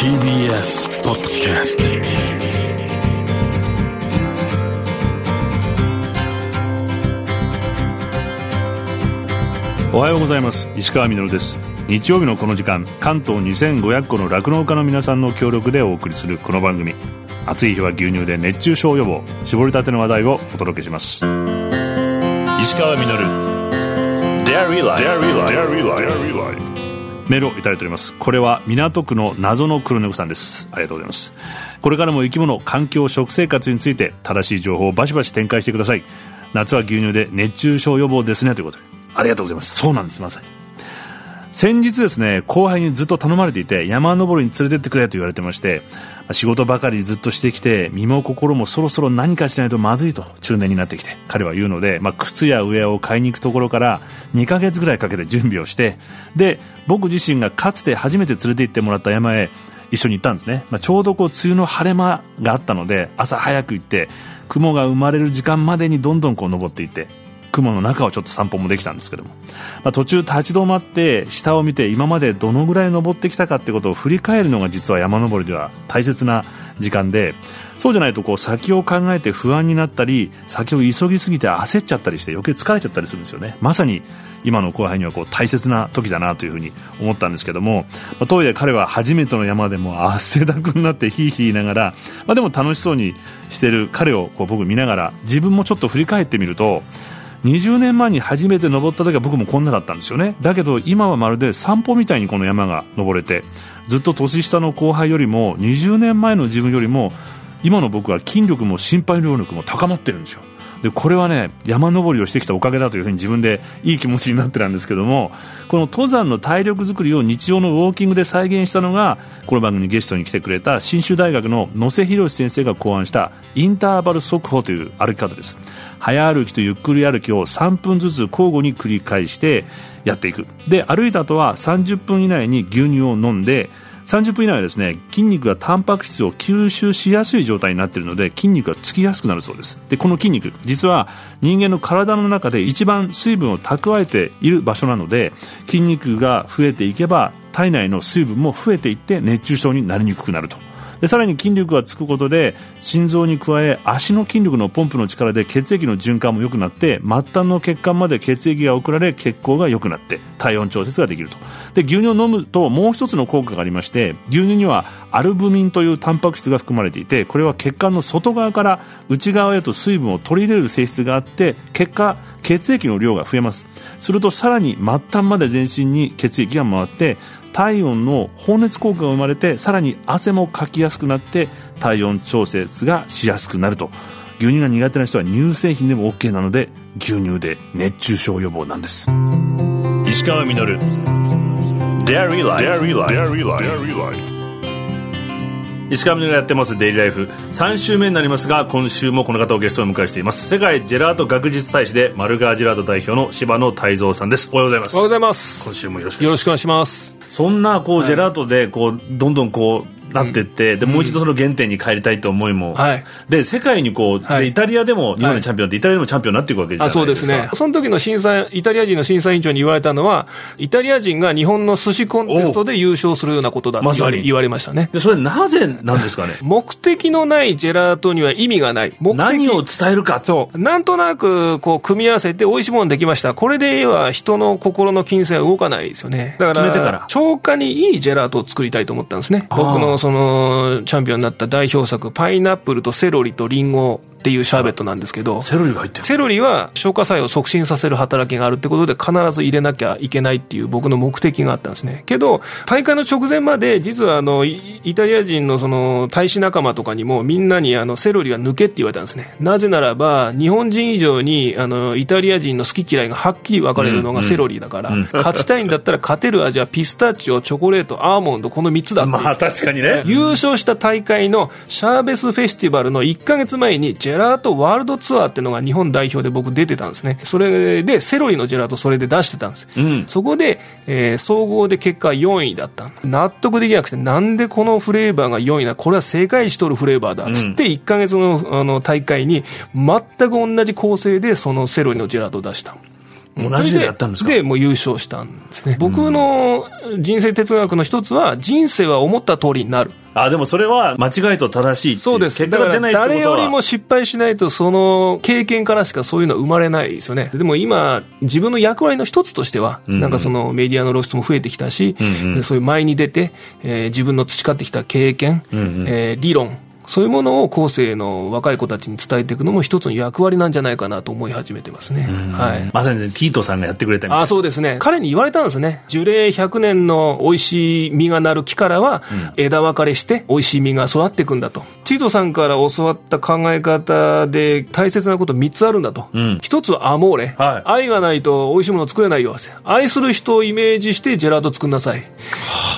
TBS ポッドキャストおはようございます。石川みのるです。日曜日のこの時間関東2500個の酪農家の皆さんの協力でお送りするこの番組。暑い日は牛乳で熱中症予防。絞りたての話題をお届けします。石川みのる Dairy Life Dairy Life メールをいただいております。これは港区の謎の黒猫さんです。ありがとうございます。これからも生き物環境食生活について正しい情報をバシバシ展開してください。夏は牛乳で熱中症予防ですね。ということで。ありがとうございます。そうなんです。まさに。先日ですね後輩にずっと頼まれていて山登りに連れてってくれと言われてまして仕事ばかりずっとしてきて身も心もそろそろ何かしないとまずいと中年になってきて彼は言うので、まあ、靴やウェアを買いに行くところから2ヶ月ぐらいかけて準備をしてで僕自身がかつて初めて連れて行ってもらった山へ一緒に行ったんですね、まあ、ちょうどこう梅雨の晴れ間があったので朝早く行って雲が生まれる時間までにどんどんこう登っていって雲の中をちょっと散歩もできたんですけども、まあ、途中立ち止まって下を見て今までどのぐらい登ってきたかってことを振り返るのが実は山登りでは大切な時間でそうじゃないとこう先を考えて不安になったり先を急ぎすぎて焦っちゃったりして余計疲れちゃったりするんですよね。まさに今の後輩にはこう大切な時だなというふうに思ったんですけども、まあ、とは彼は初めての山でも汗だくになってヒーヒー言いながら、まあ、でも楽しそうにしてる彼をこう僕見ながら自分もちょっと振り返ってみると20年前に初めて登った時は僕もこんなだったんですよね。だけど今はまるで散歩みたいにこの山が登れてずっと年下の後輩よりも20年前の自分よりも今の僕は筋力も心肺能力も高まってるんですよ。でこれはね山登りをしてきたおかげだというふうに自分でいい気持ちになってたんですけどもこの登山の体力作りを日常のウォーキングで再現したのがこの番組にゲストに来てくれた信州大学の野瀬博先生が考案したインターバル速歩という歩き方です。早歩きとゆっくり歩きを3分ずつ交互に繰り返してやっていく。で歩いた後は30分以内に牛乳を飲んで30分以内はですね筋肉がタンパク質を吸収しやすい状態になっているので筋肉がつきやすくなるそうです。でこの筋肉実は人間の体の中で一番水分を蓄えている場所なので筋肉が増えていけば体内の水分も増えていって熱中症になりにくくなると。でさらに筋力がつくことで心臓に加え足の筋力のポンプの力で血液の循環も良くなって末端の血管まで血液が送られ血行が良くなって体温調節ができると。で牛乳を飲むともう一つの効果がありまして牛乳にはアルブミンというタンパク質が含まれていてこれは血管の外側から内側へと水分を取り入れる性質があって結果血液の量が増えます。するとさらに末端まで全身に血液が回って体温の放熱効果が生まれてさらに汗もかきやすくなって体温調節がしやすくなると。牛乳が苦手な人は乳製品でも OK なので牛乳で熱中症予防なんです。石川稔石川みがやってますデイリーライフ。3週目になりますが今週もこの方をゲストを迎えしています。世界ジェラート学術大使でマルガージェラート代表の柴野泰造さんです。おはようございます。おはようございます。今週もよろしくよろしくお願いします。そんなこう、ジェラートでこうどんどんこうなってって、でもう一度その原点に帰りたいと思いも、はい、で世界にこう、でイタリアでも日本でチャンピオンで、イタリアでもチャンピオンになっていくわけじゃないですか。そうですね。その時の審査イタリア人の審査委員長に言われたのはイタリア人が日本の寿司コンテストで優勝するようなことだと言われましたね。でそれなぜなんですかね？目的のないジェラートには意味がない。何を伝えるか。そう。なんとなくこう組み合わせて美味しいものできました。これでは人の心の金銭は動かないですよね。だから消化にいいジェラートを作りたいと思ったんですね。僕のそのチャンピオンになった代表作、パイナップルとセロリとリンゴ。っていうシャーベットなんですけど、セロリが入ってるセロリは消化作用を促進させる働きがあるってことで、必ず入れなきゃいけないっていう僕の目的があったんですね。けど、大会の直前まで、実はあのイタリア人のその大使仲間とかにも、みんなにあのセロリが抜けって言われたんですね。なぜならば、日本人以上にあのイタリア人の好き嫌いがはっきり分かれるのがセロリだから、うんうん、勝ちたいんだったら勝てる味はピスタチオ、チョコレート、アーモンド、この3つだまあ確かにね。優勝した大会のシャーベスフェスティバルの1か月前に、ジェラートワールドドツアーっていうのが日本代表で僕出てたんですね。それで、セロリのジェラートそれで出してたんです。うん、そこで、えー、総合で結果4位だった。納得できなくて、なんでこのフレーバーが4位なこれは正解しとるフレーバーだ。つって1か月のあの大会に全く同じ構成でそのセロリのジェラートを出した。同じでやったんですか？で、もう優勝したんですね。僕の人生哲学の一つは、人生は思った通りになる。あでもそれは間違いと正しいそうです。結果が出ないってことは誰よりも失敗しないと、その経験からしかそういうのは生まれないですよね。でも今、自分の役割の一つとしては、うんなんかそのメディアの露出も増えてきたし、うんうんそういう前に出て、えー自分の培ってきた経験、うんうんえー理論、そういうものを後世の若い子たちに伝えていくのも一つの役割なんじゃないかなと思い始めてますね。はい。まさにねティートさんがやってくれたみたいあそうですね、彼に言われたんですね、樹齢100年の美味しい実がなる木からは、枝分かれして、美味しい実が育っていくんだと、チートさんから教わった考え方で、大切なこと3つあるんだと、うん。1つはアモーレ、はい。愛がないと美味しいもの作れないよ、愛する人をイメージしてジェラート作んなさい、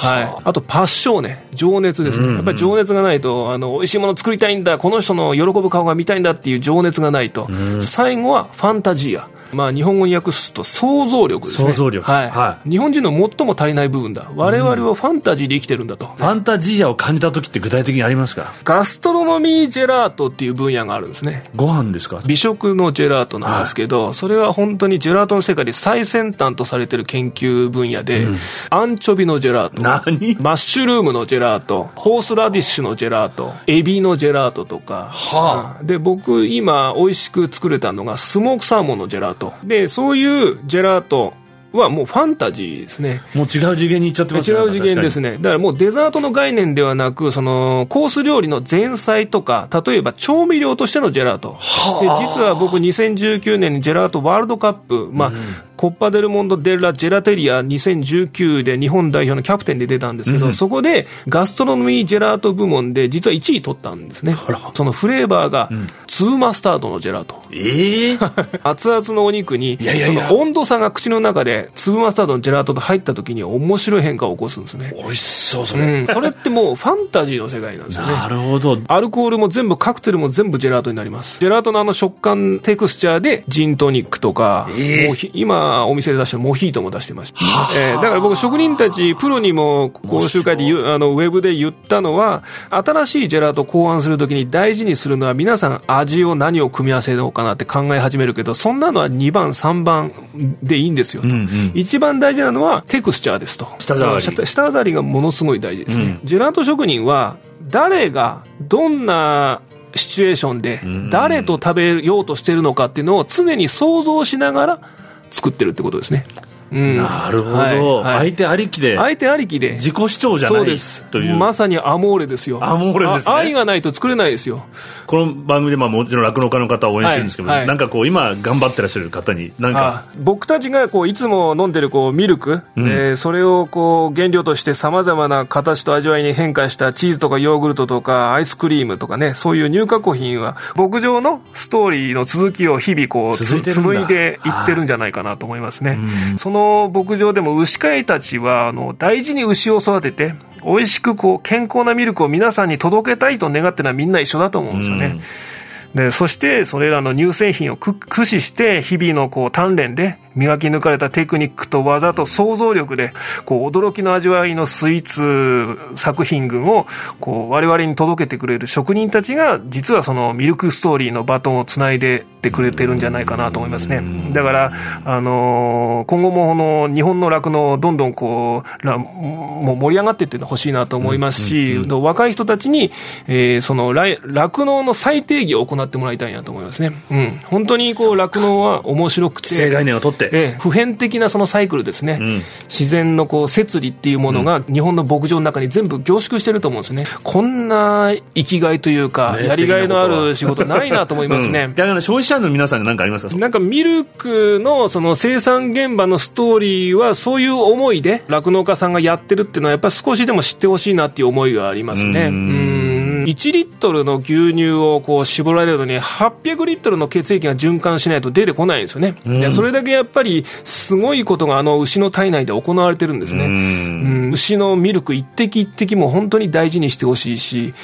はい、あとパッションね、情熱ですね、やっぱり情熱がないと、あの美味しいもの作りたいんだ、この人の喜ぶ顔が見たいんだっていう情熱がないと、最後はファンタジア。まあ、日本語に訳すと想像力ですね。想像力はい。は日本人の最も足りない部分だ。我々はファンタジーで生きてるんだと。ファンタジーアを感じた時って具体的にありますか？ガストロノミージェラートっていう分野があるんですね。ご飯ですか？美食のジェラートなんですけど、それは本当にジェラートの世界で最先端とされてる研究分野で、アンチョビのジェラート。何？マッシュルームのジェラート、ホースラディッシュのジェラート、エビのジェラートとか。はで、僕今美味しく作れたのがスモークサーモンのジェラート。で、そういうジェラートはもうファンタジーですね。もう違う次元に行っちゃってます違う次元ですねね。だからもうデザートの概念ではなく、そのコース料理の前菜とか、例えば調味料としてのジェラート。で、実は僕2019年にジェラートワールドカップ、まあ、コッパデルモンド・デラ・ジェラテリア2019で日本代表のキャプテンで出たんですけど、そこでガストロノミージェラート部門で実は1位取ったんですね。そのフレーバーが、粒マスタードのジェラート。ええ 熱々のお肉に、その温度差が口の中で粒マスタードのジェラートと入った時に面白い変化を起こすんですね。美味しそうそれ、うん、それってもうファンタジーの世界なんですよね。なるほどアルコールも全部、カクテルも全部ジェラートになります。ジェラートのあの食感、テクスチャーで、ジントニックとか、ええモヒ今お店で出してるモヒートも出してました。えーだから僕、職人たち、プロにも講習会であのウェブで言ったのは、新しいジェラートを考案するときに大事にするのは、皆さん味を何を組み合わせようかなって考え始めるけど、そんなのは2番、3番でいいんですよと。一番大事なのはテクスチャーですと。舌触りがものすごい大事ですね。ジェラート職人は、誰がどんなシチュエーションで誰と食べようとしてるのかっていうのを常に想像しながら作ってるってことですね。うん、なるほど、相手ありきで。相手ありきで。自己主張じゃないそうです。というまさにアモーレですよ。アモーレですね。あ愛がないと作れないですよ。この番組でまあもちろん酪農家の方を応援してるんですけど、はいはい。なんかこう今頑張ってらっしゃる方になんか。あ僕たちがこういつも飲んでるこうミルク、えーそれをこう原料としてさまざまな形と味わいに変化したチーズとかヨーグルトとかアイスクリームとかねそういう乳加工品は牧場のストーリーの続きを日々こうつ続いて紡いでいってるんじゃないかなと思いますね、その牧場でも牛飼いたちはあの大事に牛を育てて美味しくこう健康なミルクを皆さんに届けたいと願ってるのはみんな一緒だと思うんですよね、でそしてそれらの乳製品をく駆使して日々のこう鍛錬で磨き抜かれたテクニックと技と想像力でこう驚きの味わいのスイーツ作品群をこう我々に届けてくれる職人たちが実はそのミルクストーリーのバトンをつないでってくれてるんじゃないかなと思いますね。だから、あのー今後もこの日本の酪農どんどんこうらもう盛り上がっていってほしいなと思いますし、若い人たちに、えーその来酪農の再定義を行ってもらいたいなと思いますね。うん、本当にこう酪農は面白くて。ええ、普遍的なそのサイクルですね、ん。自然のこう摂理っていうものが日本の牧場の中に全部凝縮してると思うんですよね、こんな生きがいというか、ねやりがいのある仕事ないなと思いますね。うん。だから消費者の皆さんが何かありますか？なんかミルクのその生産現場のストーリーはそういう思いで酪農家さんがやってるっていうのはやっぱり少しでも知ってほしいなっていう思いがありますね。うん1リットルの牛乳をこう絞られるのに800リットルの血液が循環しないと出てこないんですよね。でそれだけやっぱりすごいことがあの牛の体内で行われてるんですね。うん牛のミルク一滴一滴も本当に大事にしてほしいし、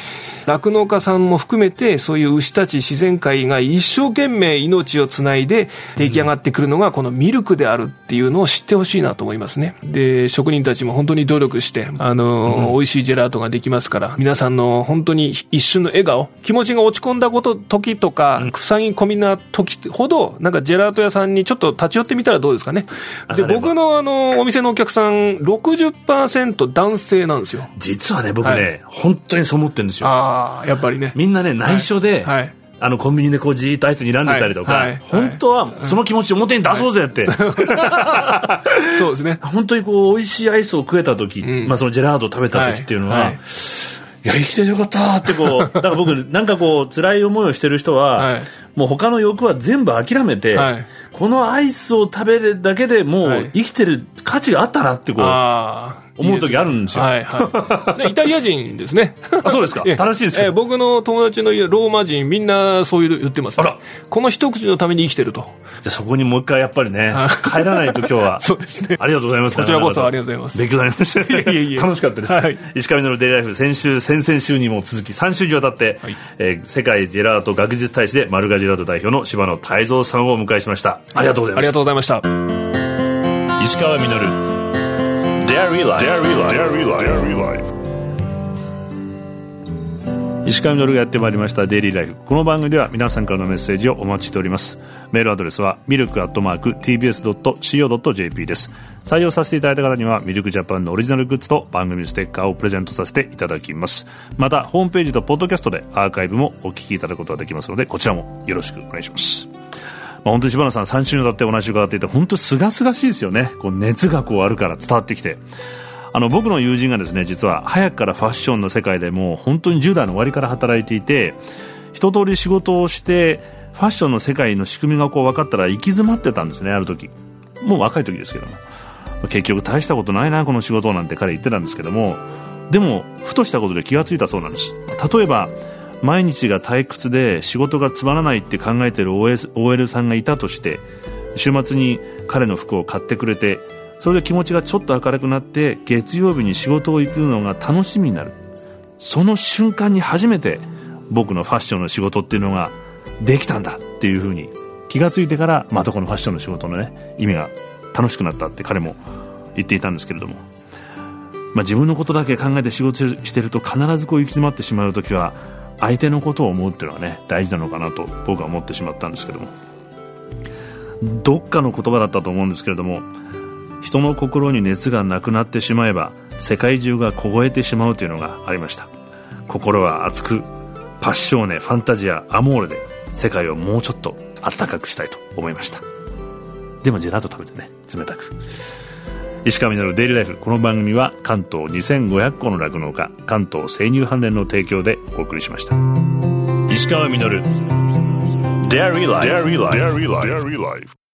酪農家さんも含めてそういう牛たち自然界が一生懸命命をつないで出来上がってくるのがこのミルクであるっていうのを知ってほしいなと思いますね。で職人たちも本当に努力してあの、うん、美味しいジェラートができますから皆さんの本当に一瞬の笑顔気持ちが落ち込んだこと時とか、うん、塞ぎ込みな時ほどなんかジェラート屋さんにちょっと立ち寄ってみたらどうですかね。で僕のあのお店のお客さん60%男性なんですよ。実はね僕ね、はい、本当にそう思ってるんですよ。ああやっぱりね。みんなね内緒で、はい、はい。あのコンビニでこうじーっとアイスにらんでたりとか、はい。はい、本当はその気持ち表に出そうぜって、はい、そう。ですね。本当にこう美味しいアイスを食えた時、うん、まあ、そのジェラートを食べた時っていうのは、い。や生きてよかったってこうだから僕なんかこう辛い思いをしてる人は、もう他の欲は全部諦めて、このアイスを食べるだけでもう生きてる価値があったなってこう。思う時あるんですよ。はいはい。イタリア人ですね。あ、そうですか。楽しいですえ僕の友達のローマ人、みんなそういう言ってます、ね、この一口のために生きてると。じゃそこにもう一回やっぱりね、帰らないと今日は。そうですね。ありがとうございます。こちらこそありがとうございます。勉強になりました。いやいや楽しかったです。はい、石上のデイライフ、先週、先々週にも続き、3週にわたって、はい、えー、世界ジェラート学術大使で、マルガジェラート代表の柴野泰造さんをお迎えしました。ありがとうございました。ありがとうございました。石川稔石上のるがやってまいりましたデイリーライフこの番組では皆さんからのメッセージをお待ちしております。メールアドレスはミルクアットマーク TBS.CO.JP です。採用させていただいた方にはミルクジャパンのオリジナルグッズと番組ステッカーをプレゼントさせていただきます。またホームページとポッドキャストでアーカイブもお聞きいただくことができますのでこちらもよろしくお願いしますまあ、本当に柴野さん3週にわたってお話を伺っていて本当すがすがしいですよね。こう熱がこうあるから伝わってきて。あの僕の友人がですね実は早くからファッションの世界でも本当に10代の終わりから働いていて一通り仕事をしてファッションの世界の仕組みがこう分かったら行き詰まってたんですねある時。もう若い時ですけども。結局大したことないなこの仕事なんて彼言ってたんですけども。でもふとしたことで気がついたそうなんです。例えば毎日が退屈で仕事がつまらないって考えてる OL さんがいたとして週末に彼の服を買ってくれてそれで気持ちがちょっと明るくなって月曜日に仕事を行くのが楽しみになる。その瞬間に初めて僕のファッションの仕事っていうのができたんだっていうふうに気が付いてからまたこのファッションの仕事のね意味が楽しくなったって彼も言っていたんですけれども、まあ、自分のことだけ考えて仕事してると必ずこう行き詰まってしまう時は相手のことを思うっていうのはね大事なのかなと僕は思ってしまったんですけども。どっかの言葉だったと思うんですけれども人の心に熱がなくなってしまえば世界中が凍えてしまうというのがありました。心は熱くパッショーネファンタジアアモーレで世界をもうちょっとあったかくしたいと思いました。でもジェラート食べてね冷たく。石上のデイリーライフ。この番組は関東2500個の酪農家関東生乳関連の提供でお送りしました。石川稔。デイリーライフ